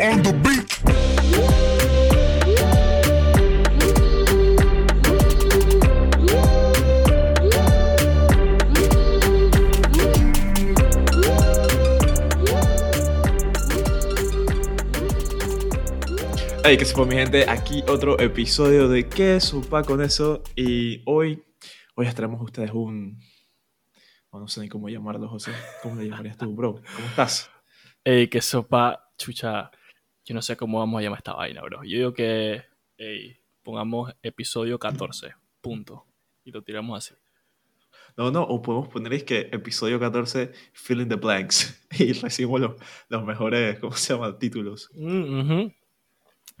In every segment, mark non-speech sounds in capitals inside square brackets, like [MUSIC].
on the beat. Hey, que sepa mi gente, aquí otro episodio de ¿Qué supa con eso? Y hoy, hoy les traemos a ustedes un... oh, no sé ni cómo llamarlo, José. ¿Cómo le llamarías tú, bro? ¿Cómo estás? Ey, que sopa, chucha. Yo no sé cómo vamos a llamar esta vaina, bro. Yo digo que, ey, pongamos episodio 14, punto. Y lo tiramos así. No, no, o podemos poner es que episodio 14, Fill in the Blanks. [LAUGHS] Y recibimos los, los mejores, ¿cómo se llama? Títulos. Mm. O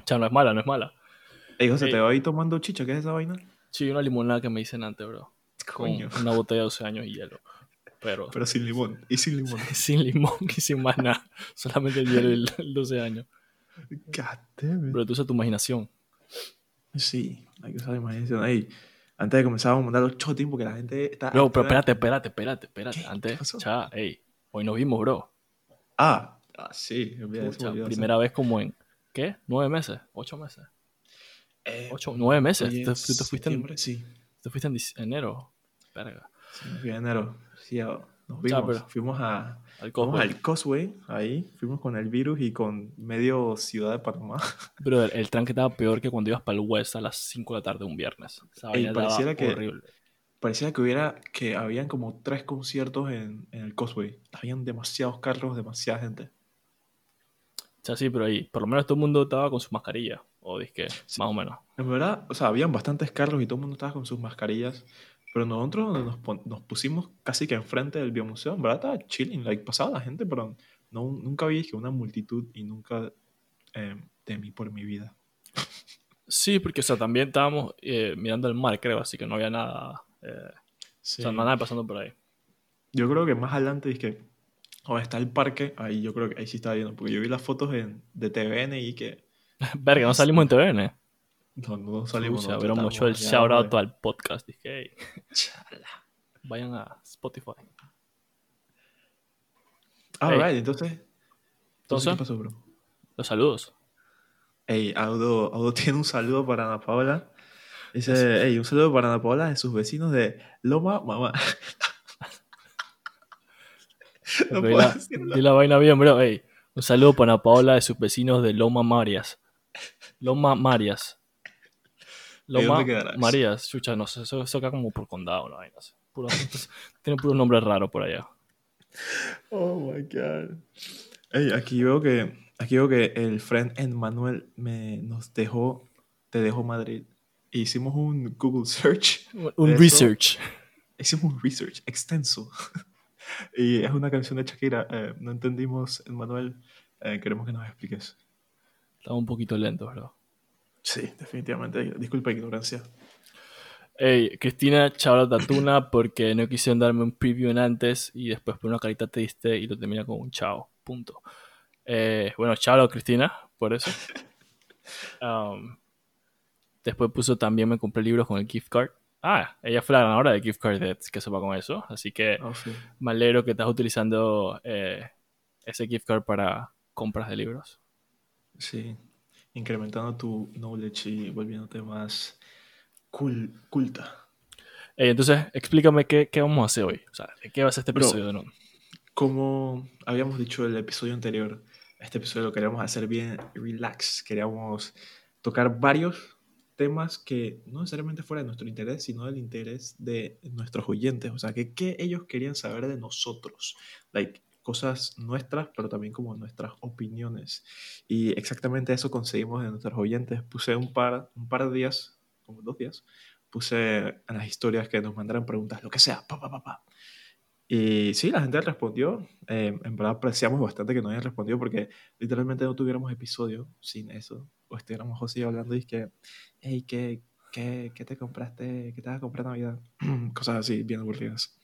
sea, no es mala, no es mala. Ey, José, Ey. ¿te va ahí tomando chicha? ¿Qué es esa vaina? Sí, una limonada que me dicen antes, bro. Con Coño. una botella de 12 años y hielo. Pero, Pero sin limón. Y sin limón. [LAUGHS] sin limón y sin más nada. Solamente el hielo y el, el 12 años. God damn it. Pero tú usas tu imaginación. Sí, hay que usar la imaginación. Ey, antes de comenzar vamos a mandar los shots porque la gente está... Bro, pero espérate, espérate, espérate, espérate. Antes, pasó? cha, ey, hoy nos vimos, bro. Ah, ah sí. primera vez como en, ¿qué? ¿Nueve meses? ¿Ocho meses? Eh, Ocho, nueve meses. tú te fuiste en, septiembre, Sí, te fuiste en dic- enero. Verga. sí, me fui en enero. Sí, nos vimos. pero- Fuimos, a, Al fuimos al Causeway, ahí. Fuimos con el virus y con medio ciudad de Panamá. [LAUGHS] Pero el, el tranque estaba peor que cuando ibas para el West a las 5 de la tarde un viernes. Ey, estaba pareciera que- horrible. Parecía que hubiera, que habían como tres conciertos en, en el Causeway. Habían demasiados carros, demasiada gente. O sea, sí, pero ahí, por lo menos todo el mundo estaba con su mascarilla. O disque, más o menos. En verdad, o sea, habían bastantes carros y todo el mundo estaba con sus mascarillas. Pero nosotros nos, nos pusimos casi que enfrente del biomuseo. En verdad estaba chilling, like, pasaba la gente, pero no, nunca vi que una multitud y nunca eh, temí por mi vida. Sí, porque, o sea, también estábamos eh, mirando el mar, creo, así que no había nada. eh, Sí. O sea, nada pasando por ahí. Yo creo que más adelante es que donde está el parque, ahí yo creo que ahí sí estaba viendo, porque yo vi las fotos en- de TVN y que [LAUGHS] Verga, no salimos en TVN. No, no salimos. Hubiéramos hecho el shout out al podcast. Dije, "Ey, de- Chala. vayan a Spotify. Alright, Ey. entonces, entonces, Entonces, ¿qué pasó, bro? los saludos. Ey, Audo, Audo [LAUGHS] tiene un saludo para Ana Paola. Dice, ey, un saludo para Ana Paola de sus vecinos de Loma Mamá. [LAUGHS] no puedo la, di la vaina bien, bro. Ey, un saludo para Ana Paola de sus vecinos de Loma Marias. Loma Marias. ¿Y Loma dónde quedará eso? Marías. Chucha, no sé. Eso, eso acá como por condado, no hay, no sé. Puro- [LAUGHS] tiene puro nombre raro por allá. Oh my god. Ey, aquí veo que, aquí veo que el friend Emmanuel me, nos dejó, te dejó Madrid. E hicimos un Google search. Un Eso- research. Hicimos un research extenso. [LAUGHS] y es una canción de Shakira. Eh, no entendimos, Emmanuel. Eh, queremos que nos expliques. Estaba un poquito lento, bro. Sí, definitivamente. Disculpa ignorancia. Ey, Cristina Chabra Tatuna porque no quisieron darme un preview en antes y después por una carita triste y lo termina con un chao. Punto. Eh, bueno, chao Cristina, por eso. [LAUGHS] Um, después puso también me compré libros con el gift card. Ah, ella fue la ganadora del gift card de que sepa con eso. Así que Oh, sí. me alegro que estás utilizando eh, ese gift card para compras de libros. Sí, incrementando tu knowledge y volviéndote más cool, culta. Entonces, explícame qué, qué vamos a hacer hoy. O sea, ¿de qué va a ser este Bro. episodio? No? Como habíamos dicho en el episodio anterior, este episodio lo queríamos hacer bien relax. Queríamos tocar varios temas que no necesariamente fuera de nuestro interés, sino del interés de nuestros oyentes. O sea, que qué ellos querían saber de nosotros. Like, cosas nuestras, pero también como nuestras opiniones. Y exactamente eso conseguimos de nuestros oyentes. Puse un par, un par de días, como dos días, puse en las historias que nos mandaran preguntas, lo que sea, pa, pa, pa, pa. Y sí, la gente respondió. Eh, en verdad apreciamos bastante que no hayan respondido porque literalmente no tuviéramos episodio sin eso. O estuviéramos y hablando y es que, hey, ¿qué, qué, qué te compraste? ¿Qué te vas a comprar Navidad? [CLEARS THROAT] Cosas así, bien aburridas.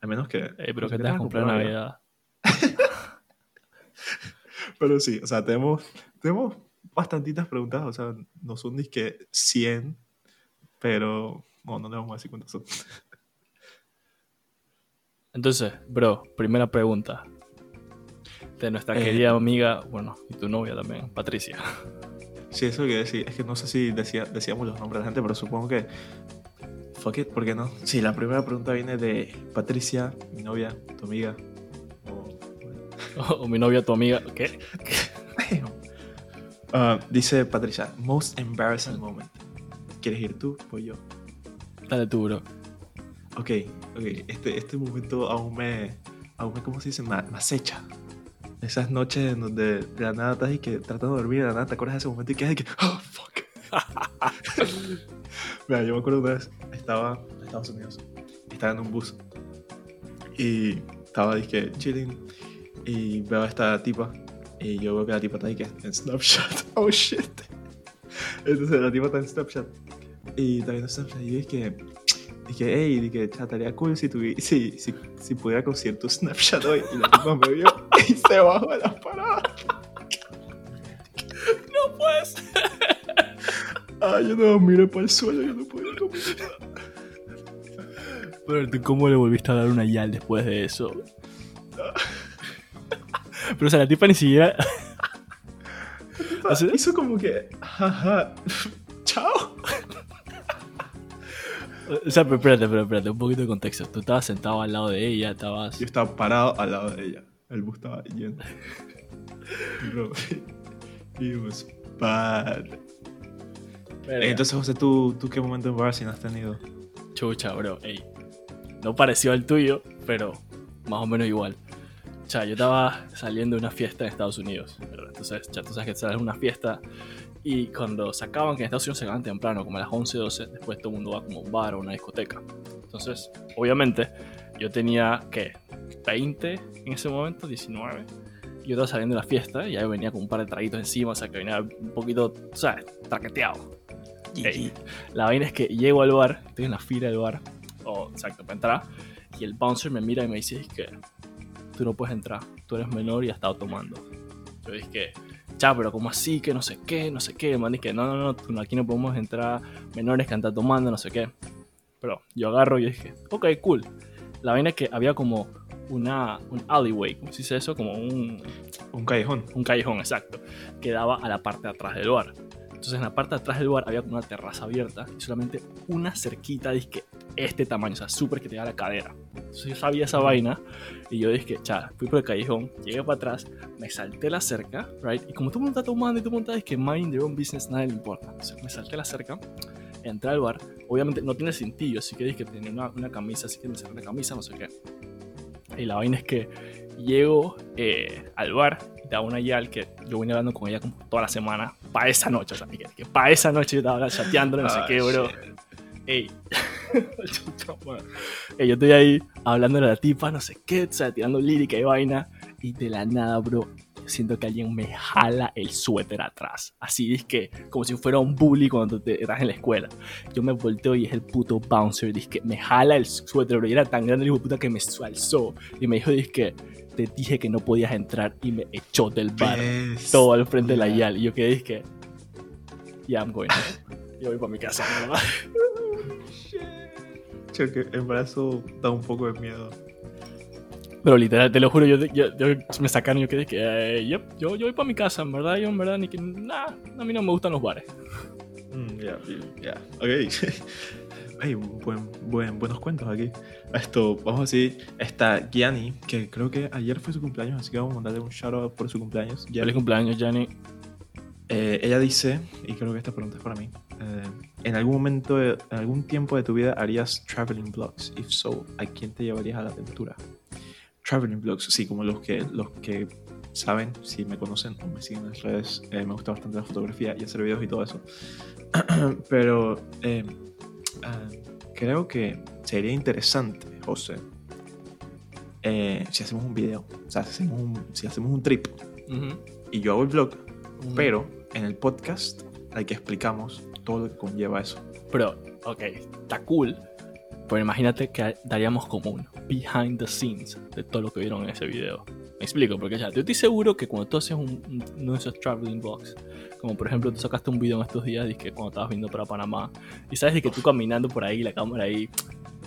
A menos que... Ey, pero ¿qué ¿qué te vas a comprar en Navidad? Pero sí, o sea, tenemos, tenemos bastantitas preguntas, o sea, no son ni que 100, pero no, no le vamos a decir cuántas son. Entonces, bro, primera pregunta. De nuestra Eh. querida amiga, bueno, y tu novia también, Patricia. Sí, eso que decir. Es que no sé si decía, decíamos los nombres de la gente, pero supongo que. Fuck it, ¿por qué no? Sí, la primera pregunta viene de Patricia, mi novia, tu amiga. O- [LAUGHS] O mi novia, tu amiga. ¿Qué? Ah, dice Patricia, most embarrassing moment. ¿Quieres ir tú? Pues yo. Dale tú, bro. Ok, ok. Este, este momento aún me. Aún me, ¿cómo se dice? Me, me acecha. Esas noches en donde de la nada estás y que tratando de dormir, de la nada te acuerdas de ese momento y quedas de que. ¡Oh, fuck! [LAUGHS] Mira, yo me acuerdo una vez, estaba en Estados Unidos, estaba en un bus y estaba dizque chilling y veo a esta tipa y yo veo que la tipa está ahí que en Snapchat. [LAUGHS] Oh shit. Entonces la tipa está en Snapchat y está viendo Snapchat y yo dije, dije, hey, dije, estaría cool si, tuvi- si, si, si pudiera conseguir tu Snapchat hoy. Y la tipa me vio [LAUGHS] y se bajó de la parada. [LAUGHS] No puedes. Ah, yo no miré para el suelo, yo no podía comunicar. Pero tú, ¿cómo le volviste a dar una yal después de eso? Pero, o sea, la tipa ni siquiera. O sea, Hizo como que, jaja, chao. O sea, pero espérate, pero espérate, un poquito de contexto. Tú estabas sentado al lado de ella, estabas. Yo estaba parado al lado de ella. El bus estaba yendo. It [LAUGHS] was bad. Verga. Entonces, José, ¿tú, ¿tú qué momento embarrassing has tenido? Chucha, bro, ey. No pareció al tuyo, pero más o menos igual. O sea, yo estaba saliendo de una fiesta en Estados Unidos. ¿verdad? Entonces, ya tú sabes que sales de una fiesta y cuando se acaban, que en Estados Unidos se acaban temprano, como a las 11, 12, después todo el mundo va como a un bar o una discoteca. Entonces, obviamente, yo tenía, ¿qué? 20 en ese momento, 19. Y yo estaba saliendo de la fiesta y ya venía con un par de traguitos encima, o sea, que venía un poquito, ¿sabes? Traqueteado. Ey, la vaina es que llego al bar, estoy en la fila del bar, o exacto, para entrar, y el bouncer me mira y me dice, es que tú no puedes entrar, tú eres menor y has estado tomando. Yo dije que, cha, pero como así, que no sé qué, no sé qué, man, dije, no, no, no, aquí no podemos entrar menores que han estado tomando, no sé qué. Pero yo agarro y yo dije, ok, cool. La vaina es que había como una, un alleyway, ¿cómo se dice eso? Como un, Un callejón. un callejón exacto, que daba a la parte de atrás del bar. Entonces en la parte de atrás del bar había una terraza abierta y solamente una cerquita, dije, este tamaño, o sea, súper que te da la cadera. Entonces yo sabía esa vaina y yo dije, cha, fui por el callejón, llegué para atrás, me salté la cerca, right? Y como todo el mundo está tomando y todo el mundo está, es que mind their own business, nadie le importa. Entonces me salté la cerca, entré al bar, obviamente no tiene cintillo, así que dije que tenía una, una camisa, así que me saqué la camisa, no sé qué. Y la vaina es que llego eh, al bar te una yal que yo venía hablando con ella como toda la semana para esa noche, o sea, que, que para esa noche yo estaba chateando, no sé Ah, qué, bro. Ey. [LAUGHS] Yo estoy ahí hablando de la tipa, no sé qué, o sea, tirando lírica y vaina, y de la nada, bro, siento que alguien me jala el suéter atrás. Así es que, como si fuera un bully cuando te estás en la escuela. Yo me volteo y es el puto bouncer, dice que me jala el suéter, bro, y era tan grande el hijo puta que me alzó, y me dijo, dice que te dije que no podías entrar, y me echó del bar todo al frente de la. YAL. Y yo quedé, dije, yeah, I'm going. [LAUGHS] Yo voy para mi casa, ¿verdad? [LAUGHS] Che, que en brazo da un poco de miedo. Pero literal, te lo juro, yo, yo- yo- me sacaron y yo quedé que, eh, yep, yo, yo voy para mi casa, en verdad, yo en verdad, ni que, nah, a mí no me gustan los bares. Mm, Ya. Ok. [LAUGHS] Hey, buen, buen, buenos cuentos aquí. Esto, vamos a decir, está Gianni, que creo que ayer fue su cumpleaños, así que vamos a mandarle un shout out por su cumpleaños. Feliz cumpleaños, Gianni. Eh, ella dice, y creo que esta pregunta es para mí, eh, ¿en algún momento, en algún tiempo de tu vida harías traveling vlogs? If so, ¿a quién te llevarías a la aventura? Traveling vlogs, sí, como los que, los que saben, si me conocen o me siguen en las redes, eh, me gusta bastante la fotografía y hacer videos y todo eso. [CLEARS THROAT] Pero eh, ah, creo que sería interesante, José, eh, si hacemos un video, o sea, si hacemos un, si hacemos un trip Ujú. y yo hago el vlog, Ujú. pero en el podcast hay que explicamos todo lo que conlleva eso. Pero, ok, está cool. Pero imagínate que daríamos como un behind the scenes de todo lo que vieron en ese video. Me explico, porque ya, yo estoy seguro que cuando tú haces un, un- uno de esos traveling vlogs, como por ejemplo tú sacaste un video en estos días que cuando estabas viendo para Panamá, y sabes de que tú caminando por ahí, la cámara ahí,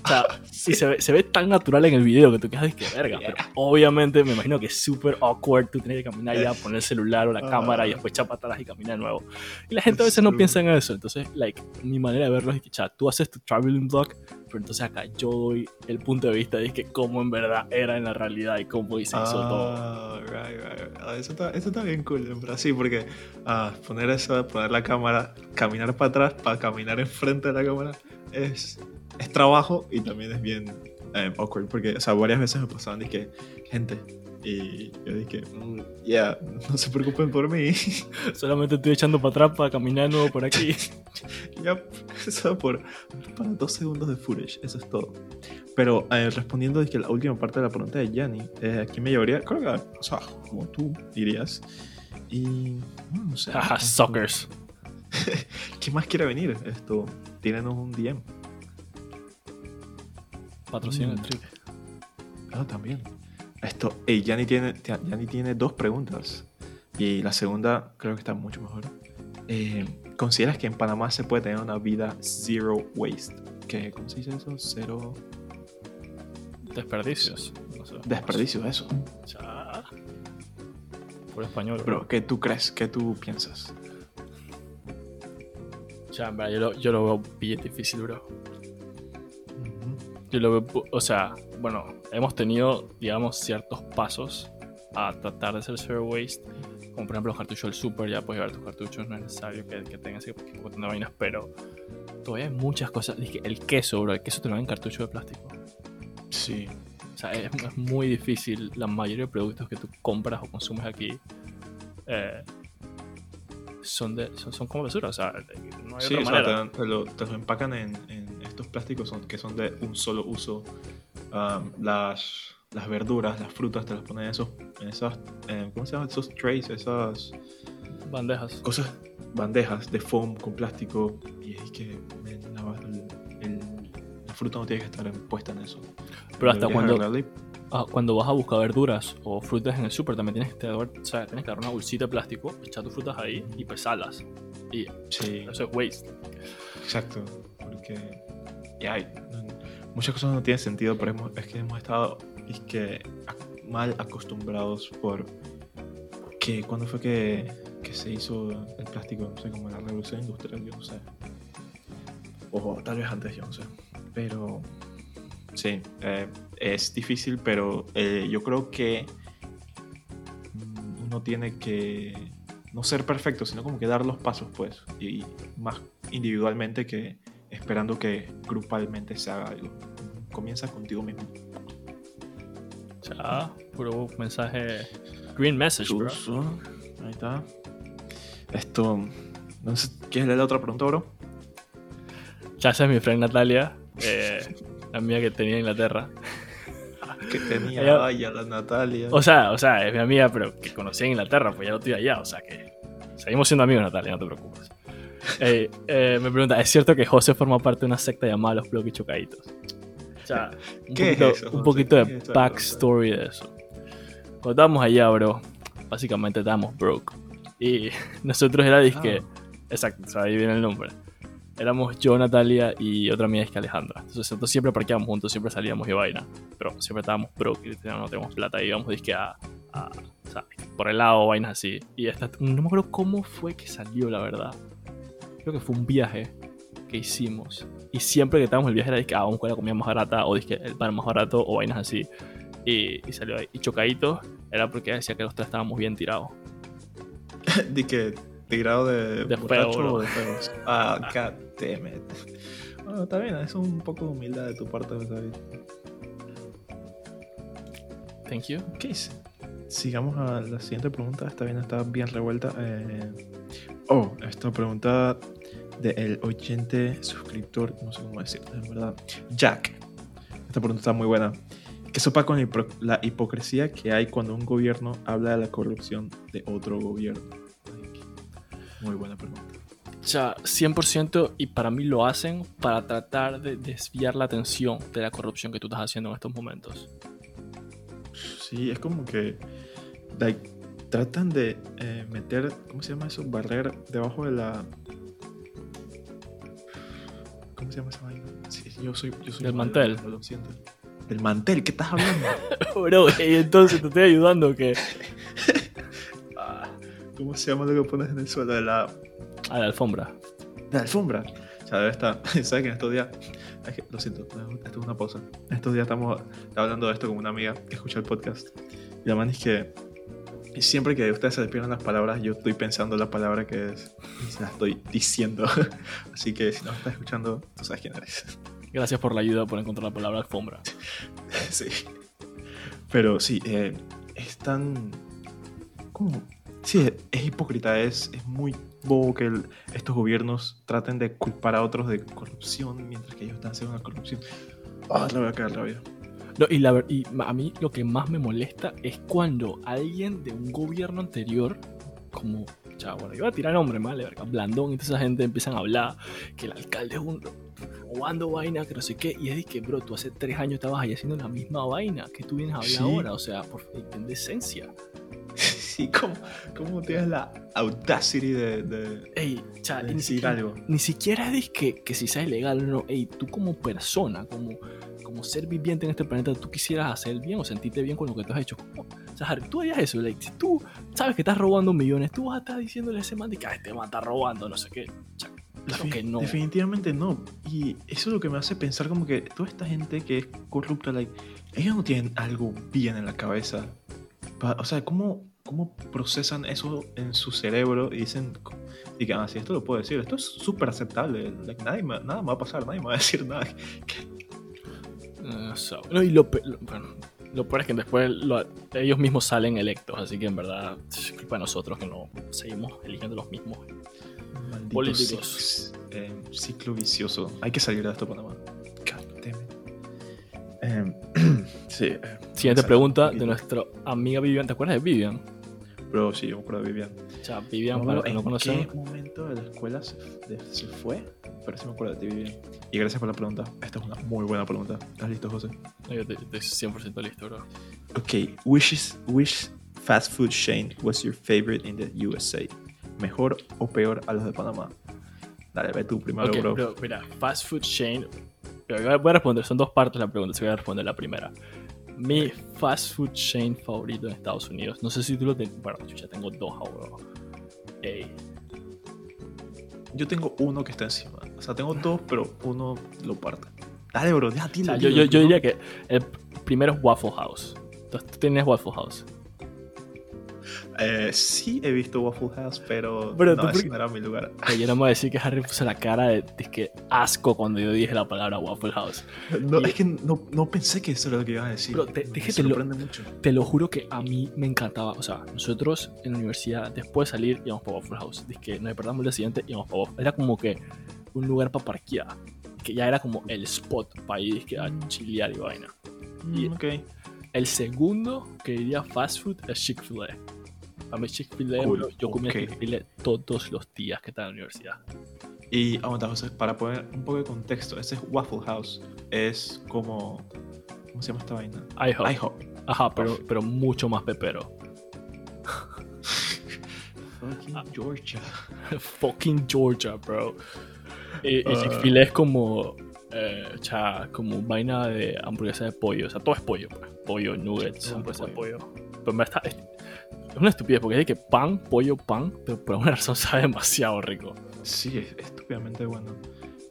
O sea, sí, se, ve, se ve tan natural en el video que tú quedas que verga. Pero obviamente me imagino que es súper awkward. Tú tienes que caminar ya, poner el celular o la cámara y después echar para atrás y caminar de nuevo. Y la gente a veces no piensa en eso. Entonces, like, mi manera de verlo es que, chat, tú haces tu traveling vlog, pero entonces acá yo doy el punto de vista de que cómo en verdad era en la realidad y cómo se hizo todo. Ah, right, right, right. Ah, eso, está, eso está bien cool, en verdad. Sí, porque ah, poner eso, poner la cámara, caminar para atrás para caminar enfrente de la cámara es, es trabajo y también es bien eh, awkward. Porque, o sea, varias veces me pasaban y que, gente, y yo dije, mm, ya, no se preocupen por mí. [LAUGHS] Solamente estoy echando para atrás para caminar de nuevo por aquí. [LAUGHS] ya, eso por, para dos segundos de footage, eso es todo. Pero eh, respondiendo que la última parte de la pregunta de Yanni, eh, aquí me llevaría, creo que, o sea, como tú dirías. Y, no sé. Jaja, suckers. [LAUGHS] ¿Quién más quiere venir? Esto, tírenos un DM. Patrocina el Mm. trip. Ah, también. Esto, hey, Yanni tiene, Yanni tiene dos preguntas. Y la segunda creo que está mucho mejor. Eh, ¿Consideras que en Panamá se puede tener una vida zero waste? ¿Qué, ¿Cómo se dice eso? Cero Desperdicios. No sé. desperdicio, eso. Ya. Por español, Bro, ¿qué tú crees? ¿Qué tú piensas? Ya, en verdad, yo lo, yo lo veo bien difícil, bro. Yo lo pu- o sea, bueno, hemos tenido, digamos, ciertos pasos a tratar de hacer zero waste. Como por ejemplo los cartuchos del super, ya puedes llevar tus cartuchos, no es necesario que, que tengas montón de vainas, pero todavía hay muchas cosas. El queso, bro, el queso te lo dan en cartucho de plástico. Sí. O sea, es, es muy difícil. La mayoría de productos que tú compras o consumes aquí eh, son, de, son, son como basura. O sea, no hay Sí, otra o sea, manera. te, te lo, te lo empacan en, en estos plásticos son, que son de un solo uso. Um, las, las verduras, las frutas, te las ponen en, esos, en esas, eh, ¿cómo se llaman? Esos trays, esas Bandejas. cosas, bandejas de foam con plástico. Y es que la, el- la fruta no tiene que estar puesta en eso. Pero hasta Deberías cuando, ah, cuando vas a buscar verduras o frutas en el super también tienes que, dar, o sea, tienes que dar una bolsita de plástico, echar tus frutas ahí y pesarlas. Y y- Sí, eso es waste. exacto. Porque ya hay, muchas cosas no tienen sentido, pero es que hemos estado es que, mal acostumbrados por que cuando fue que, que se hizo el plástico, no sé, como la revolución industrial, yo no sé. O tal vez antes, yo no sé. Pero sí, eh, es difícil, pero eh, yo creo que mm, uno tiene que no ser perfecto, sino como que dar los pasos, pues, y más individualmente que esperando que grupalmente se haga algo. Comienza contigo mismo. Ya, puro mensaje. Green message, bro. Ahí está. Esto. No sé, ¿Quieres leer la otra pregunta, bro? Es mi friend Natalia, eh, la mía que tenía en Inglaterra. Que tenía Ella- ay, a la Natalia. O sea, o sea, es mi amiga, pero que conocí en Inglaterra, pues ya no estoy allá, o sea que seguimos siendo amigos, Natalia, no te preocupes. Eh, eh, me pregunta, ¿es cierto que José forma parte de una secta llamada Los Bloques Chocaditos? O sea, un ¿Qué es poquito, eso, un José? poquito ¿Qué de es backstory de eso. Cuando estábamos allá, bro, básicamente estábamos broke. Y [LAUGHS] nosotros era disque, Ah. exacto, o sea, ahí viene el nombre. Éramos yo, Natalia y otra amiga que Alejandra. Entonces nosotros siempre parqueábamos juntos, siempre salíamos y vaina. Pero siempre estábamos broke y no teníamos plata y íbamos disque a, a- o sea, por el lado, vainas así. Y esta, no me acuerdo cómo fue que salió, la verdad. Creo que fue un viaje que hicimos. Y siempre que estábamos en el viaje era disque, ah, vamos con la comida más barata o disque el bar más barato o vainas así. Y, y salió ahí. Y chocadito era porque decía que los tres estábamos bien tirados. [LAUGHS] Di que tirado de, De borracho feo, bro. o de feos. Ah, god damn it. Bueno, está bien, es un poco de humildad de tu parte, David. Thank you. ¿Qué hice? Sigamos a la siguiente pregunta. Está bien, está bien revuelta. Eh, Oh, esta pregunta del oyente suscriptor, no sé cómo decirlo, en verdad. Jack. Esta pregunta está muy buena. ¿Qué sopa con la hipocresía que hay cuando un gobierno habla de la corrupción de otro gobierno? Muy buena pregunta. O sea, 100% y para mí lo hacen para tratar de desviar la atención de la corrupción que tú estás haciendo en estos momentos. Sí, es como que like, tratan de eh, meter, ¿cómo se llama eso? Barrer debajo de la... ¿Cómo se llama esa vaina? Sí, Yo soy, yo soy malo, mantel. Lo siento. Del mantel, ¿qué estás hablando? [LAUGHS] Bro, y entonces te estoy ayudando que. [LAUGHS] Ah, ¿Cómo se llama lo que pones en el suelo de la, A la alfombra. de la alfombra? O sea, debe estar. [LAUGHS] ¿Sabes que en estos días. es que, lo siento, esto es una pausa. En estos días estamos hablando de esto con una amiga que escucha el podcast. Y la man es que. Siempre que ustedes se despiertan las palabras, yo estoy pensando la palabra que es. Se la estoy diciendo. [LAUGHS] Así que si no estás escuchando, tú sabes quién eres. Gracias por la ayuda por encontrar la palabra alfombra. [LAUGHS] Sí. Pero sí, eh, es tan. ¿Cómo? Sí, es, es hipócrita, es, es muy bobo que el- estos gobiernos traten de culpar a otros de corrupción mientras que ellos están haciendo una corrupción. Ah, la voy a caer rabia. No, y, la, y a mí lo que más me molesta es cuando alguien de un gobierno anterior, como, chao, bueno, yo voy a tirar nombre, ¿vale? Verga, Blandón y toda esa gente empiezan a hablar que el alcalde es un robando vaina, que no sé qué, y es de que, bro, tú hace tres años estabas ahí haciendo la misma vaina que tú vienes a hablar Sí. ahora, o sea, por ten decencia. Sí, ¿cómo, cómo tienes la audacity de, de, Ey, de y ni, decir siquiera, algo? ni siquiera es que, que si sea ilegal o no, ey, tú como persona, como, como ser viviente en este planeta, tú quisieras hacer bien o sentirte bien con lo que tú has hecho. ¿Cómo? O sea, Harry, tú harías eso, like, si tú sabes que estás robando millones, tú vas a estar diciéndole a ese man de que "Ah, este man está robando, no sé qué. Claro Defin- que no. Definitivamente no. Y eso es lo que me hace pensar como que toda esta gente que es corrupta, like, ellos no tienen algo bien en la cabeza. O sea, ¿cómo, ¿cómo procesan eso en su cerebro y dicen, y que, ah, sí, esto lo puedo decir, esto es súper aceptable, like, nadie me- nada me va a pasar, nadie me va a decir nada. So- no, y lo, bueno, lo peor es que después lo- ellos mismos salen electos, así que en verdad es culpa de nosotros que no seguimos eligiendo los mismos. Maldito Políticos. eh, ciclo vicioso. Hay que salir de esto, Panamá. Em, [CLEARS THROAT] sí. eh, Siguiente exacto, pregunta un de nuestra amiga Vivian. ¿Te acuerdas de Vivian? Bro, sí, yo me acuerdo de Vivian. O sea, Vivian, No para los que no acuerdo en conocen, qué momento de la escuela se, de- se fue, pero sí me acuerdo de ti, Vivian. Y gracias por la pregunta. Esta es una muy buena pregunta. ¿Estás listo, José? Yo estoy 100% listo, bro. Ok, which, is, which fast food chain was your favorite in the USA? ¿Mejor o peor a los de Panamá? Dale, ve tú primero, ok, bro. bro, mira, fast food chain. Pero voy a responder, son dos partes la pregunta, así que voy a responder la primera. Mi fast food chain favorito en Estados Unidos. No sé si tú lo tienes. Bueno, yo ya tengo dos ahora. Ey, Yo tengo uno que está encima. O sea, tengo dos, pero uno lo parte. Dale, bro, ya o sea, yo, yo, yo diría que el primero es Waffle House. Entonces, tú tienes Waffle House. Eh, sí he visto Waffle House, pero Bro, no, ¿tú ese no era mi lugar. Pero yo no me voy a decir que Harry puso la cara de, de que asco cuando yo dije la palabra Waffle House. No, Y- es que no, no pensé que eso era lo que ibas a decir. Bro, te- Me déjate lo- sorprende mucho. Te lo juro que a mí me encantaba. O sea, nosotros en la universidad, después de salir, íbamos para Waffle House. Dice que nos despertamos el día siguiente íbamos para Waffle Era como que un lugar para parquear. Que ya era como el spot para ir que a chilear y vaina. Y- Mm, ok. El segundo que diría fast food es Chick-fil-A. A mí Chick-fil-A, Cool, yo comía. Chick-fil-A todos los días que estaba en la universidad. Y aguanta, José, para poner un poco de contexto, ese es Waffle House. Es como. ¿Cómo se llama esta vaina? IHOP. IHOP. Ajá, pero, pero mucho más pepero. [LAUGHS] Fucking Ah. Georgia. [LAUGHS] Fucking Georgia, bro. Y, y Ah. Chick-fil-A es como, eh, cha, como vaina de hamburguesa de pollo. O sea, todo es pollo, pues. Pollo, nuggets, hamburguesa de pollo. pollo. Pero me está, es, una estupidez porque es de que pan, pollo, pan, pero por alguna razón [LAUGHS] sabe demasiado rico. Sí, es estúpidamente bueno.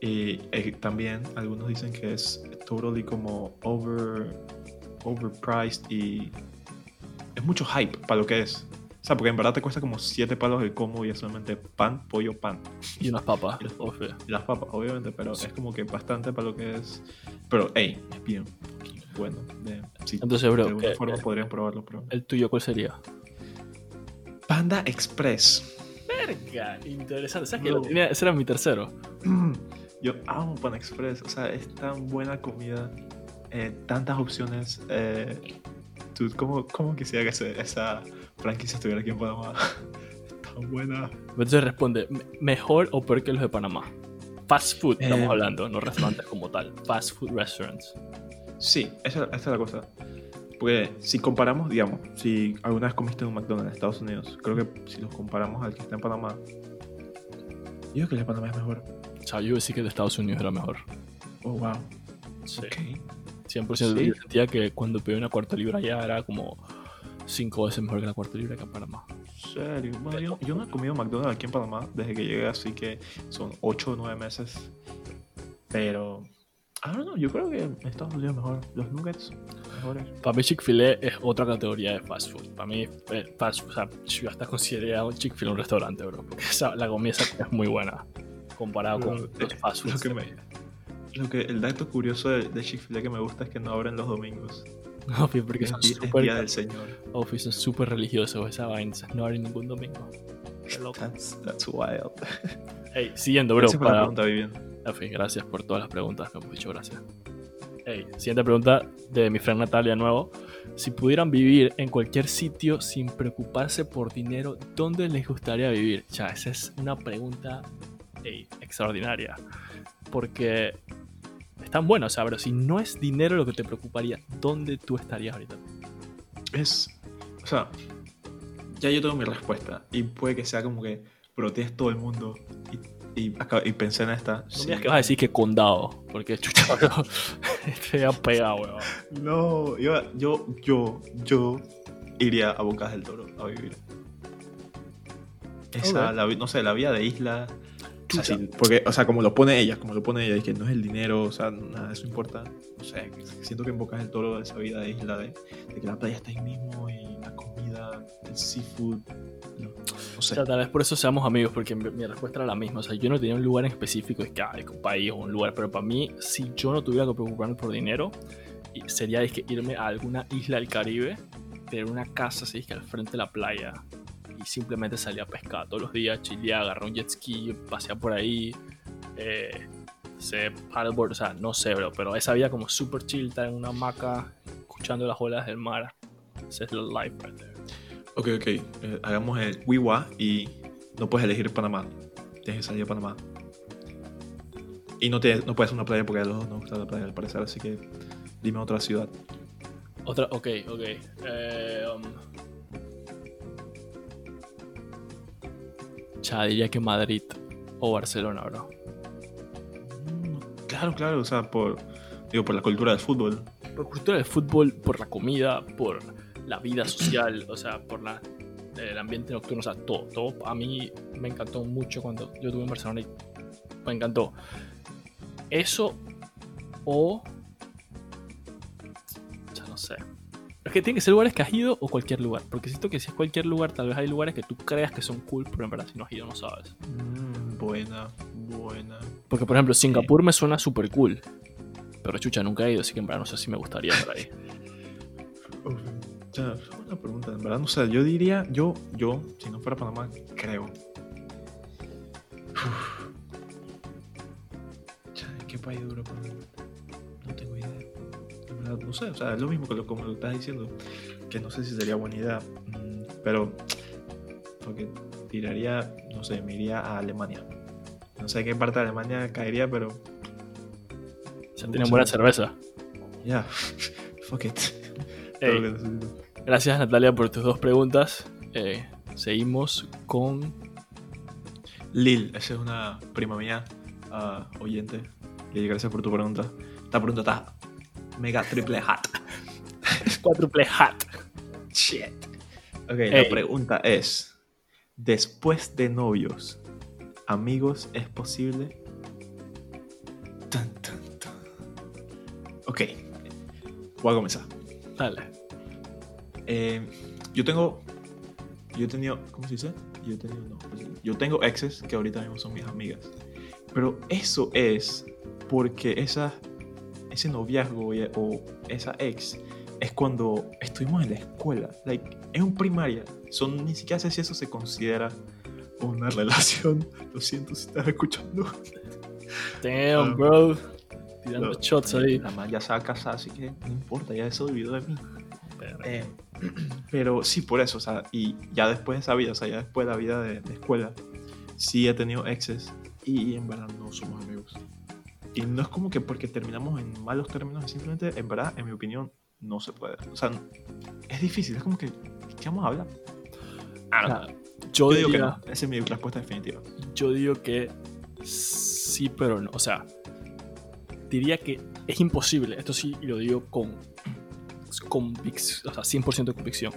Y eh, también algunos dicen que es totally como over, overpriced y es mucho hype para lo que es. O sea, porque en verdad te cuesta como 7 palos el combo y es solamente pan, pollo, pan. Y unas papas. Y las obvio. Y las papas, obviamente, pero es como que bastante para lo que es. Pero, hey, es bien bueno. De, sí, Entonces, bro, de alguna eh, forma eh, podrían probarlo, pero. ¿el tuyo cuál sería? Panda Express. Verga, interesante. ¿Sabes que lo tenía- ese era mi tercero? Yo amo Pan Express, o sea, es tan buena comida, eh, tantas opciones. Eh, ¿cómo, ¿Cómo quisiera que esa franquicia estuviera aquí en Panamá? [LAUGHS] Tan buena. Entonces responde, ¿me- ¿mejor o peor que los de Panamá? Fast food, estamos Eh. hablando, no restaurantes como tal. Fast food restaurants. Sí, esa, esa es la cosa. Porque si comparamos, digamos, si alguna vez comiste en un McDonald's en Estados Unidos, creo que si los comparamos al que está en Panamá, yo creo que el de Panamá es mejor. O sea, yo decía que el de Estados Unidos era mejor. Oh, wow. Sí. Ok. 100% Sí. yo sentía que cuando pedí una cuarta libra allá era como cinco veces mejor que la cuarta libra acá en Panamá. serio. Bueno, yo, yo no he comido McDonald's aquí en Panamá desde que llegué, así que son 8 o 9 meses. Pero, I don't know, yo creo que en Estados Unidos mejor. Los nuggets mejores. Para mí Chick-fil-A es otra categoría de fast food. Para mí, eh, fast food, o sea, yo hasta consideraría un Chick-fil-A un restaurante, bro. Porque esa- la comida es muy buena comparado con Lo- los fast lo foods. que me- Lo que, el dato curioso de, de Chick-fil-A que me gusta es que no abren los domingos. [LAUGHS] No, porque Es, son es súper día del Señor. Office son súper religiosos esa vaina. No abren ningún domingo. That's, that's wild. Ey, siguiendo, bro. Gracias por la Para, pregunta, Vivian. En fin, gracias por todas las preguntas que hemos dicho, gracias. Ey, siguiente pregunta de mi friend Natalia nuevo. Si pudieran vivir en cualquier sitio sin preocuparse por dinero, ¿dónde les gustaría vivir? Ya, esa es una pregunta ey, extraordinaria. Porque están buenas, o sea, pero si no es dinero lo que te preocuparía, ¿dónde tú estarías ahorita? Es. O sea, ya yo tengo mi respuesta. Y puede que sea como que proteges todo el mundo. Y, y, y pensé en esta. No sí. que vas a decir que condado, porque chucha, te ha pegado, weón. No, yo, yo, yo, yo iría a Bocas del Toro a vivir. Esa, Ok. la no sé, la vida de isla. o sea, sí, porque, o sea, como lo pone ella, como lo pone ella, es que no es el dinero, o sea, nada de eso importa. No sé, siento que en Bocas del Toro esa vida de isla, de, de que la playa está ahí mismo y la comida, el seafood. No, no O sea, tal vez por eso seamos amigos, porque mi, respuesta era la misma. O sea, yo no tenía un lugar en específico, es que hay un país o un lugar, pero para mí, si yo no tuviera que preocuparme por dinero, sería es que irme a alguna isla del Caribe, tener una casa así, es que al frente de la playa, y simplemente salir a pescar todos los días, chilear, agarrar un jet ski, pasear por ahí, eh, sé, paddleboard, o sea, no sé, bro, pero esa vida como super chill, estar en una hamaca, escuchando las olas del mar, esa es la life right there. Ok, ok. eh, hagamos el Wiwa y no puedes elegir Panamá. Tienes que salir de Panamá. Y no, te, no puedes una playa porque a los dos no gusta la playa al parecer, así que dime otra ciudad. Otra, ok, ok. Eh, um, diría que Madrid o Barcelona, bro. Mm, Claro, claro, o sea, por, digo, por la cultura del fútbol. Por cultura del fútbol, por la comida, por la vida social, o sea, por la, el ambiente nocturno, o sea, todo, todo. A mí me encantó mucho cuando yo estuve en Barcelona y me encantó. Eso o... Ya no sé. Es que tiene que ser lugares que has ido o cualquier lugar. Porque siento que si es cualquier lugar, tal vez hay lugares que tú creas que son cool, pero en verdad si no has ido no sabes. Mm, buena, buena. Porque por ejemplo, Singapur me suena súper cool. Pero chucha, nunca he ido, así que en verdad no sé si me gustaría por ahí. [LAUGHS] Sea, es una pregunta, en verdad, no sé, yo diría, yo, yo, si no fuera Panamá, creo. Uf. ¿Qué país de Europa? No tengo idea. En verdad, no sé, o sea, es lo mismo que lo, como lo estás diciendo, que no sé si sería buena idea, mm, pero porque tiraría, no sé, me iría a Alemania. No sé qué parte de Alemania caería, pero O sea, tienen buena cerveza. ya, [LAUGHS] fuck it. Ey. Gracias Natalia por tus dos preguntas. Eh, seguimos con... Lil, esa es una prima mía, ah, oyente. Lil, gracias por tu pregunta. Esta pregunta está mega triple hat. [LAUGHS] Cuádruple hat. Shit. Ok, Ey. la pregunta es: después de novios, amigos, ¿es posible? Tan, tan, tan. Ok, voy a comenzar. Dale. Eh, yo tengo. Yo he tenido. ¿Cómo se dice? Yo he tenido. No, pues, yo tengo exes que ahorita mismo son mis amigas. Pero eso es porque esa, ese noviazgo o esa ex es cuando estuvimos en la escuela. Like, es un primaria. Son, ni siquiera sé si eso se considera una [LAUGHS] relación. Lo siento si estás escuchando. Damn, Ah. bro. Tirando No, shots ahí. La man ya se va a casar, así que no importa, ya se olvidó de mí. Eh, [CLEARS THROAT] pero sí, por eso, o sea, y ya después de esa vida, o sea, ya después de la vida de, de escuela, sí he tenido exes y en verdad no somos amigos. Y no es como que porque terminamos en malos términos, simplemente, en verdad, en mi opinión, no se puede. O sea, es difícil, es como que, ¿qué vamos a hablar? Ah. O sea, yo, Yo digo que no, esa es mi respuesta definitiva. yo digo que sí, pero no. O sea, diría que es imposible, esto sí lo digo con, convicción, o sea, 100% de convicción,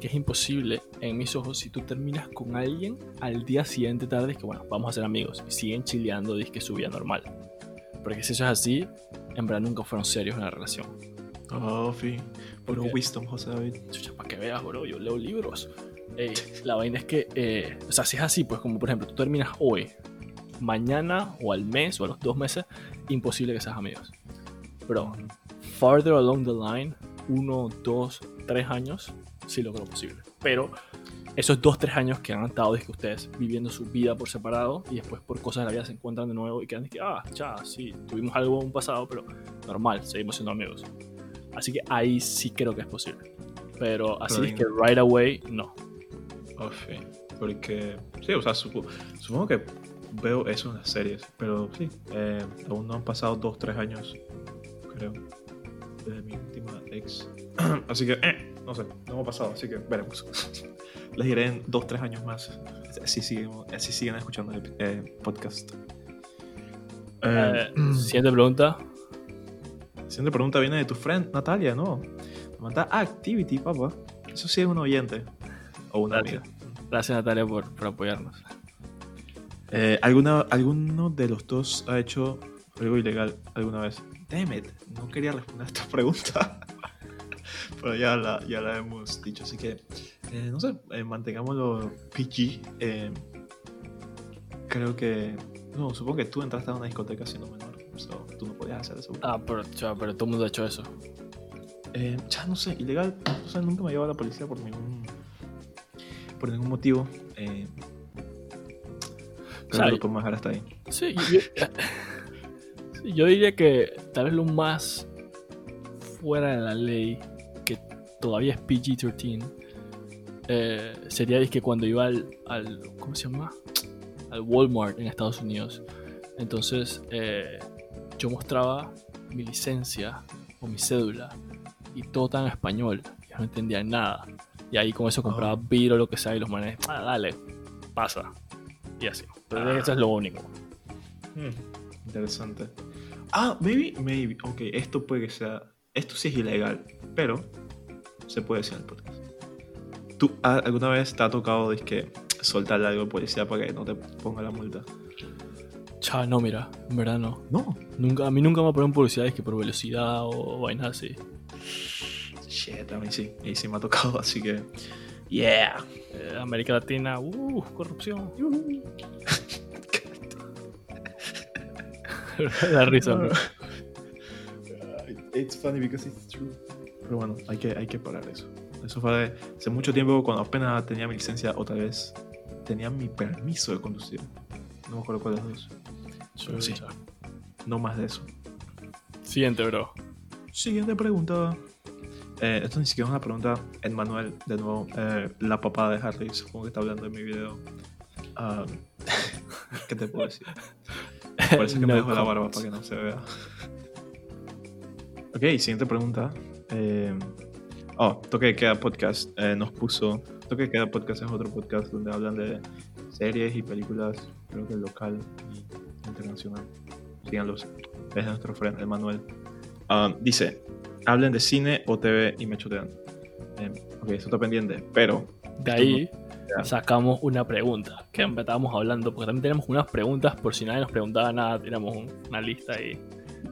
que es imposible en mis ojos si tú terminas con alguien al día siguiente tarde, que bueno, vamos a ser amigos y siguen chileando, dices que su vida normal. Porque si eso es así, en verdad nunca fueron serios en la relación. Oh, fin. Puro wisdom, José David. Chucha, para que veas, bro, yo leo libros. Ey, la vaina es que, eh, o sea, si es así, pues como por ejemplo, tú terminas hoy, mañana o al mes o a los dos meses, imposible que seas amigos. Bro, farther along the line, uno, dos, tres años, sí lo creo posible. Pero esos dos, tres años que han estado, es que ustedes viviendo su vida por separado y después por cosas de la vida se encuentran de nuevo y quedan que, ah, ya, sí, tuvimos algo en un pasado, pero normal, seguimos siendo amigos. Así que ahí sí creo que es posible. Pero así Pero es que right away, no. Oh, fin. Porque, sí, o sea, supo- supongo que veo eso en las series, pero sí, eh, aún no han pasado dos, tres años, creo, desde mi última ex. [CLEARS THROAT] así que, eh, no sé, no ha pasado, así que veremos. [LAUGHS] Les diré en dos, tres años más, si siguen, si siguen escuchando el eh, podcast. Eh, Eh, [CLEARS THROAT] siguiente pregunta. Siguiente pregunta viene de tu friend Natalia, ¿no? Me manda Activity, papá. Eso sí es un oyente. O una Gracias. amiga. Gracias Natalia por, por apoyarnos. Eh, ¿alguna, ¿Alguno de los dos ha hecho algo ilegal alguna vez? Damn it, no quería responder a esta [LAUGHS] pregunta. Pero ya la, ya la hemos dicho, así que eh, no sé, eh, mantengámoslo PG. eh, creo que. No, supongo que tú entraste a una discoteca siendo menor. so, tú no podías hacer eso. Ah, pero, chava, pero todo el mundo ha hecho eso. Eh, ya no sé, ilegal. O sea, nunca me llevó a la policía por ningún. Por ningún motivo. Eh, creo sea, lo podemos dejar hasta ahí. Sí, yo, sí, [LAUGHS] yo diría que tal vez lo más fuera de la ley, que todavía es PG-13, eh, sería que cuando iba al, al- ¿Cómo se llama? Al Walmart en Estados Unidos. Entonces eh, yo mostraba mi licencia o mi cédula y todo en español. Yo no entendía nada. Y ahí con eso compraba Ah. beer o lo que sea y los manes, ah, dale, pasa. Y así. Pero Ah. eso es lo único. Hmm, interesante. Ah, maybe, maybe. Ok, esto puede que sea. Esto sí es ilegal, pero se puede decir en el podcast. ¿Tú alguna vez te ha tocado que soltarle algo al policía para que no te ponga la multa? Chao, no, mira, en verdad no. No. Nunca, a mí nunca me ponen publicidades que por velocidad o vainas así. Shit, a mí sí. Y sí me ha tocado, [LAUGHS] así que. Yeah. Eh, América Latina, uh, corrupción. [LAUGHS] [LAUGHS] La risa, bro. It's funny because it's true. Pero bueno, hay que, hay que parar eso. Eso fue de- hace mucho tiempo cuando apenas tenía mi licencia o tal vez tenía mi permiso de conducir. No me acuerdo cuál los dos. Pero sí, no más de eso. Siguiente, bro. Siguiente pregunta. Eh, esto ni siquiera es una pregunta. Ed Manuel, de nuevo, eh, la papá de Harry, supongo que está hablando en mi video. Ah, [LAUGHS] ¿Qué te puedo decir? Por eso es que me dejo la barba para que no se vea. Ok, siguiente pregunta. Eh, oh, Toque de Queda Podcast eh, nos puso. Toque Queda Podcast es otro podcast donde hablan de series y películas, creo que local y internacional. Síganlos. Es nuestro friend Emanuel. Ah, dice: hablen de cine o TV y me chotean. Eh, ok, eso está pendiente, pero. De ahí sacamos una pregunta. Que estábamos hablando, porque también tenemos unas preguntas, por si nadie nos preguntaba nada, teníamos un- una lista ahí.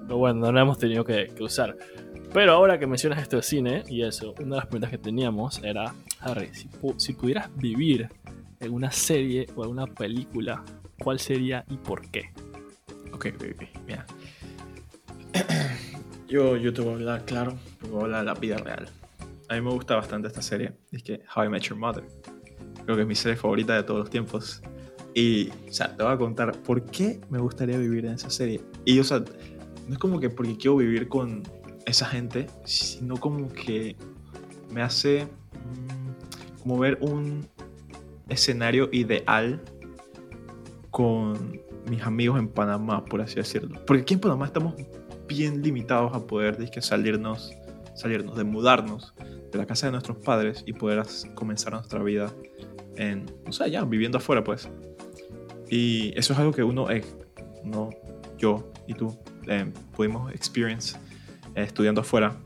Pero bueno, no la hemos tenido que, que usar. Pero ahora que mencionas esto de cine y eso, una de las preguntas que teníamos era, Harry, si, pu- si pudieras vivir en una serie o en una película, ¿cuál sería y por qué? Ok, ok, ok. Mira. [CLEARS THROAT] Yo, yo te voy a hablar, claro, te voy a hablar de la vida real. A mí me gusta bastante esta serie. Es que How I Met Your Mother. Creo que es mi serie favorita de todos los tiempos. Y, o sea, te voy a contar por qué me gustaría vivir en esa serie. Y, o sea, no es como que porque quiero vivir con esa gente, sino como que me hace mm, como ver un escenario ideal con mis amigos en Panamá, por así decirlo. Porque aquí en Panamá estamos bien limitados a poder dizque, salirnos, salirnos, de mudarnos de la casa de nuestros padres y poder comenzar nuestra vida en, o sea, ya, viviendo afuera, pues. Y eso es algo que uno, eh, yo y tú, eh, pudimos experience eh, estudiando afuera.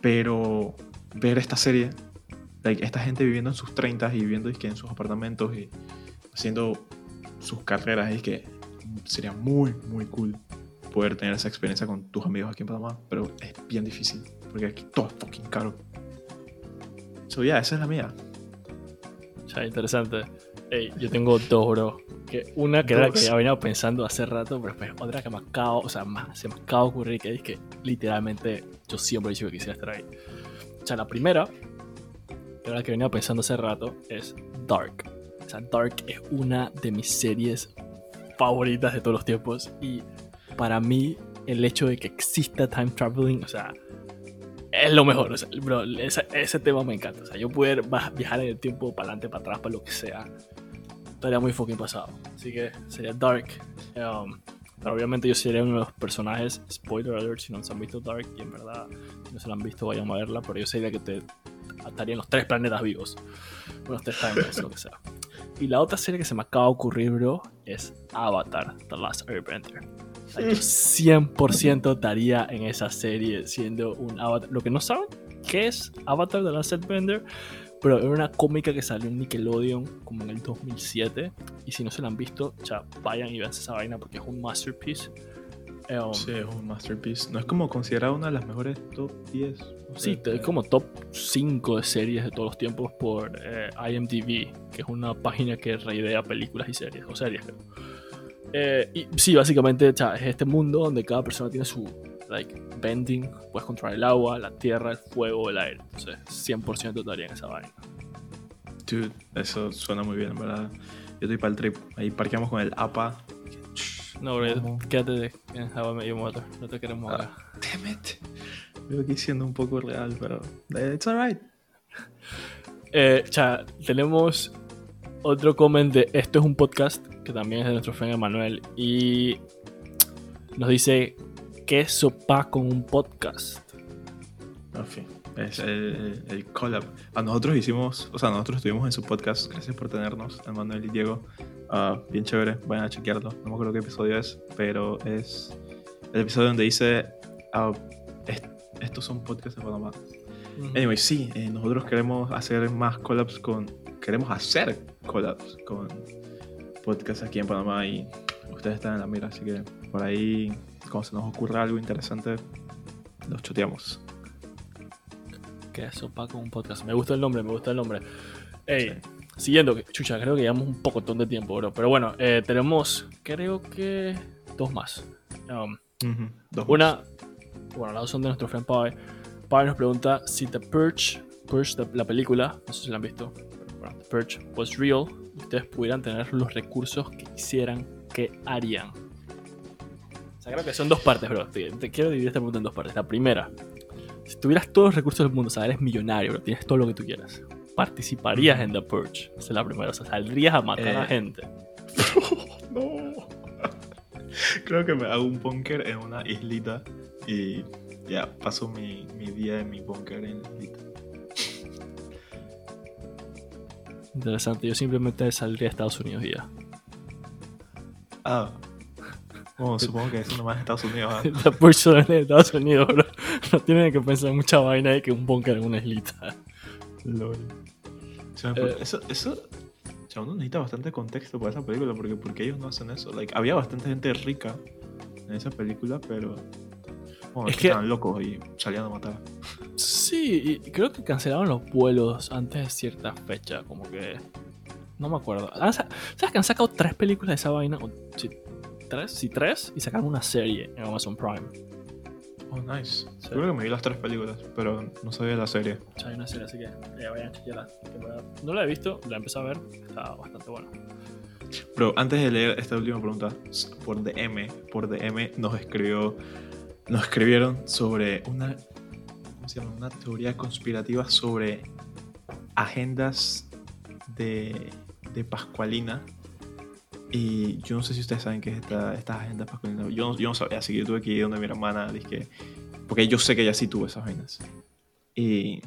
Pero ver esta serie, like, esta gente viviendo en sus 30 y viviendo es que, en sus apartamentos y haciendo sus carreras, es que sería muy, muy cool poder tener esa experiencia con tus amigos aquí en Panamá, pero es bien difícil, porque aquí todo es fucking caro. So, yeah, esa es la mía. Ya, interesante. Ey, yo tengo dos, bro. Que una que era la que ya venía pensando hace rato, pero después otra que me acaba, o sea, más, se me acaba de ocurrir que es que literalmente yo siempre he dicho que quisiera estar ahí. O sea, la primera, que era la que venía pensando hace rato, es Dark. O sea, Dark es una de mis series favoritas de todos los tiempos y para mí el hecho de que exista time traveling, o sea, es lo mejor. O ese, tema me encanta. O yo poder viajar en el tiempo para adelante, para atrás, para lo que sea, estaría muy fucking pasado. Así que sería Dark. Um, pero obviamente yo sería uno de los personajes, spoiler alert, si no se han visto Dark, y en verdad, si no se la han visto, vayan a verla, pero yo sería que te estaría en los tres planetas vivos. Bueno, los tres timelines, lo que sea. Y la otra serie que se me acaba de ocurrir, bro, es Avatar, The Last Airbender. Yo 100% estaría en esa serie siendo un Avatar. Lo que no saben, ¿qué es Avatar The Last Airbender? Pero era una cómica que salió en Nickelodeon como en el 2007. Y si no se la han visto, ya vayan y vean esa vaina porque es un masterpiece. Um, Sí, es un masterpiece. No es como considerada una de las mejores top 10. o Sí, es como top 5 de series de todos los tiempos por eh, IMDb, que es una página que reidea películas y series, o series creo. Eh, y sí, básicamente o sea, es este mundo donde cada persona tiene su like, bending, puedes controlar el agua, la tierra, el fuego, el aire. Entonces, 100% estaría en esa vaina. Dude, eso suena muy bien, en ¿verdad? Yo estoy para el trip. Ahí parqueamos con el APA. No, bro, Ojo. quédate de, en Met Your Mother, no te queremos Ah. acá. Damn it. Veo aquí siendo un poco real, pero eh, it's alright. Eh, cha, tenemos otro comment de esto es un podcast que también es de nuestro friend Emanuel y nos dice ¿qué sopa con un podcast? En fin, es el, el, collab. A nosotros hicimos, o sea, nosotros estuvimos en su podcast. Gracias por tenernos, Emanuel y Diego. Ah, bien chévere, vayan a chequearlo. No me acuerdo qué episodio es, pero es el episodio donde dice: ah, est- Estos son podcasts de Panamá. Anyway, sí, eh, nosotros queremos hacer más collabs con. Queremos hacer collabs con podcasts aquí en Panamá y ustedes están en la mira, así que por ahí, cuando se nos ocurra algo interesante, los choteamos. ¿Qué sopa con un podcast? Me gusta el nombre, me gusta el nombre. Ey, siguiendo, chucha, creo que llevamos un poco de tiempo, bro. Pero bueno, eh, tenemos, creo que dos más. Um, Ujú, dos Una, bueno, las dos son de nuestro friend Pai. Pai nos pregunta si The Purge, Purge la película, no sé si la han visto, The Purge was real, ustedes pudieran tener los recursos que quisieran, ¿qué harían? O sea, creo que son dos partes, bro. Te, te quiero dividir esta pregunta en dos partes. La primera, si tuvieras todos los recursos del mundo, o sea, eres millonario, bro, tienes todo lo que tú quieras, ¿participarías en The Purge? Esa es la primera, o sea, saldrías a matar a Eh, gente. [LAUGHS] No. Creo que me hago un búnker en una islita y ya paso mi, mi día en mi búnker en la islita. Interesante, yo simplemente saldría a Estados Unidos y ya. Ah. Bueno, supongo que eso nomás en Estados Unidos. ¿ah? [LAUGHS] La Purge de Estados Unidos, bro. No tienen que pensar en mucha vaina de que un bunker en una islita. Lol. Eh. eso, eso, o sea, uno necesita bastante contexto para esa película porque, porque ellos no hacen eso. Like, había bastante gente rica en esa película, pero bueno, Es que- estaban locos y salían a matar. Sí, y creo que cancelaron los vuelos antes de cierta fecha, como que... No me acuerdo. Sa- ¿Sabes que han sacado tres películas de esa vaina? Sí, ¿Tres? Sí, tres. Y sacaron una serie en Amazon Prime. Oh, nice. Sí. Creo que me vi las tres películas, pero no sabía la serie. Hay una serie, así que eh, vayan a chequearla. No la he visto, la empecé a ver. Está bastante buena. Pero antes de leer esta última pregunta, por DM, por DM nos escribió, nos escribieron sobre una, ¿cómo se llama? Una teoría conspirativa sobre agendas de, de Pascualina. Y yo no sé si ustedes saben qué es esta, estas agendas Pascualinas. Yo, yo no sabía, así que yo tuve que ir donde mi hermana, dije, porque yo sé que ella sí tuvo esas vainas. Y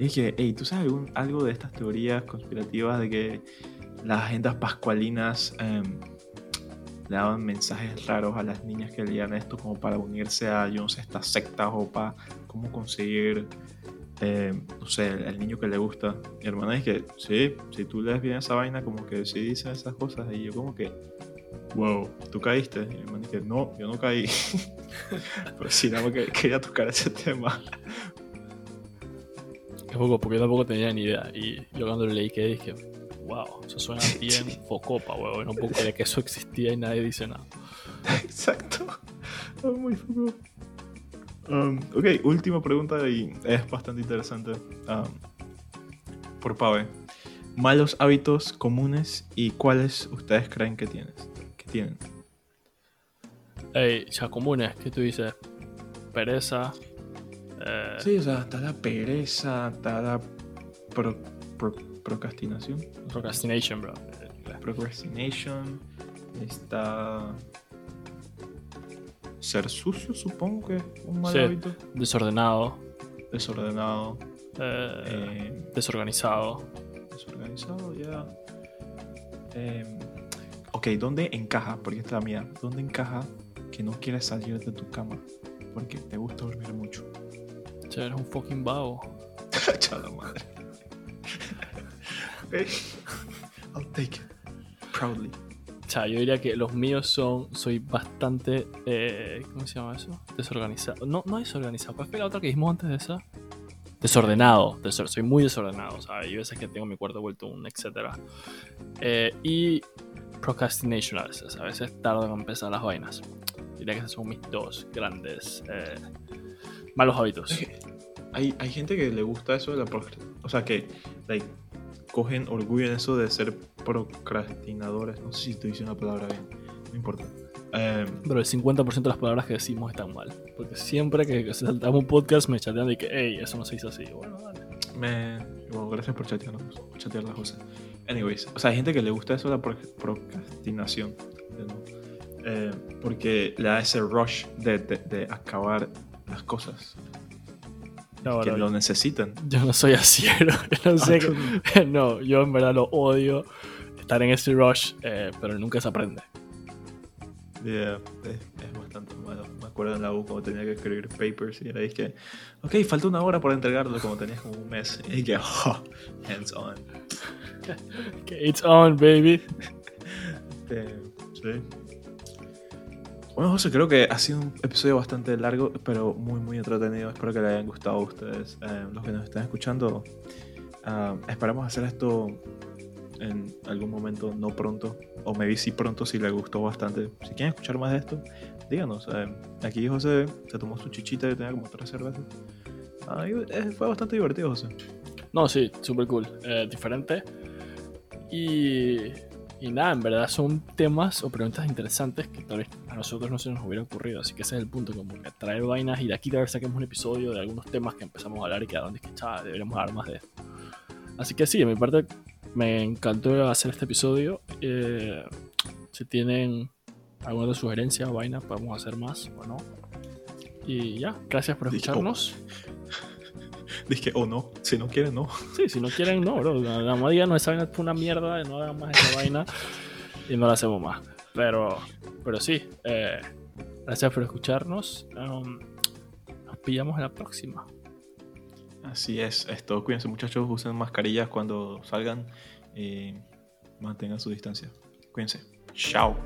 y dije, hey, ¿tú sabes algún- algo de estas teorías conspirativas de que las agendas pascualinas em, le daban mensajes raros a las niñas que leían esto como para unirse a, yo no sé, estas sectas o para cómo conseguir, eh, no sé, el, niño que le gusta. Mi hermana dice sí, si tú lees bien esa vaina, como que sí dice esas cosas. Y yo como que, wow, ¿tú caíste? Y mi hermana dice, no, yo no caí. [LAUGHS] Pero sí, nada más que quería tocar ese tema. Es poco, porque tampoco tenía ni idea. Y yo cuando leí que dije, wow, eso suena [LAUGHS] bien focopa, weón. No puedo creer que eso existía y nadie dice nada. Exacto. [LAUGHS] muy focopa. Um, ok, última pregunta y es bastante interesante. Um, por Pave. Malos hábitos comunes y cuáles ustedes creen que, tienes, que tienen. Ey, ya comunes, ¿qué tú dices? Pereza, eh, sí, o sea, está la pereza, está la procrastinación. Procrastination, bro. Procrastination. Está. Ser sucio, supongo que es un mal hábito. Desordenado. Desordenado. Eh, eh, desorganizado. Desorganizado, ya. Em, ok, ¿dónde encaja? Porque esta es la mía. ¿Dónde encaja que no quieres salir de tu cama? Porque te gusta dormir mucho. Che, eres un fucking vago. [LAUGHS] Chala madre. [LAUGHS] I'll take it. Proudly. O sea, yo diría que los míos son. Soy bastante. Eh, ¿Cómo se llama eso? Desorganizado. No, no desorganizado. ¿Cuál fue la otra que dijimos antes de esa? Desordenado. soy muy desordenado. O sea, hay veces que tengo mi cuarto vuelto un etcétera. Eh, y procrastination a veces. A veces tardo en empezar las vainas. Diría que esos son mis dos grandes eh, malos hábitos. Hay, hay gente que le gusta eso de la procrastinación. O sea, que like, cogen orgullo en eso de ser procrastinadores. No sé si estoy diciendo la palabra bien. No importa. Em, Pero el 50% de las palabras que decimos están mal. Porque siempre que saltamos un podcast me chatean de que, hey, eso no se hizo así. Bueno, dale. Me... Bueno, gracias por chatearnos, chatear las cosas. Anyways, o sea, hay gente que le gusta eso de la procrastinación. Eh, porque le da ese rush de, de, de acabar las cosas. Que lo necesitan. Yo no soy así, [LAUGHS] no, sé [LAUGHS] no, yo en verdad lo odio estar en ese rush, eh, pero nunca se aprende. Yeah, es, bastante malo. Me acuerdo en la U cuando tenía que escribir papers y era dije, ok, falta una hora para entregarlo, como tenías como un mes. Y que, oh, hands on. [LAUGHS] it's on, baby. sí. Bueno, José, creo que ha sido un episodio bastante largo, pero muy, muy entretenido. Espero que le hayan gustado a ustedes, eh, los que nos están escuchando. Uh, esperamos hacer esto en algún momento, no pronto, o vi si pronto si les gustó bastante. Si quieren escuchar más de esto, díganos. Eh, aquí José se tomó su chichita y tenía como tres cervezas. Ah, fue bastante divertido, José. No, sí, súper cool. Eh, diferente. Y y nada, en verdad son temas o preguntas interesantes que tal vez a nosotros no se nos hubiera ocurrido. Así que ese es el punto, como que traer vainas y de aquí tal vez saquemos un episodio de algunos temas que empezamos a hablar y quedaron de que deberíamos hablar más de esto. Así que sí, de mi parte me encantó hacer este episodio. Eh, si tienen alguna sugerencia o vaina, podemos hacer más o no. Y ya, gracias por escucharnos. Dije, o no, si no quieren, no. Sí, si no quieren, no, bro. La mayoría no, esa vaina fue una mierda, no hagan más esa vaina y no la hacemos más. Pero, pero sí, eh, gracias por escucharnos. Um, nos pillamos en la próxima. Así es, esto. Cuídense, muchachos. Usen mascarillas cuando salgan y mantengan su distancia. Cuídense. Chao.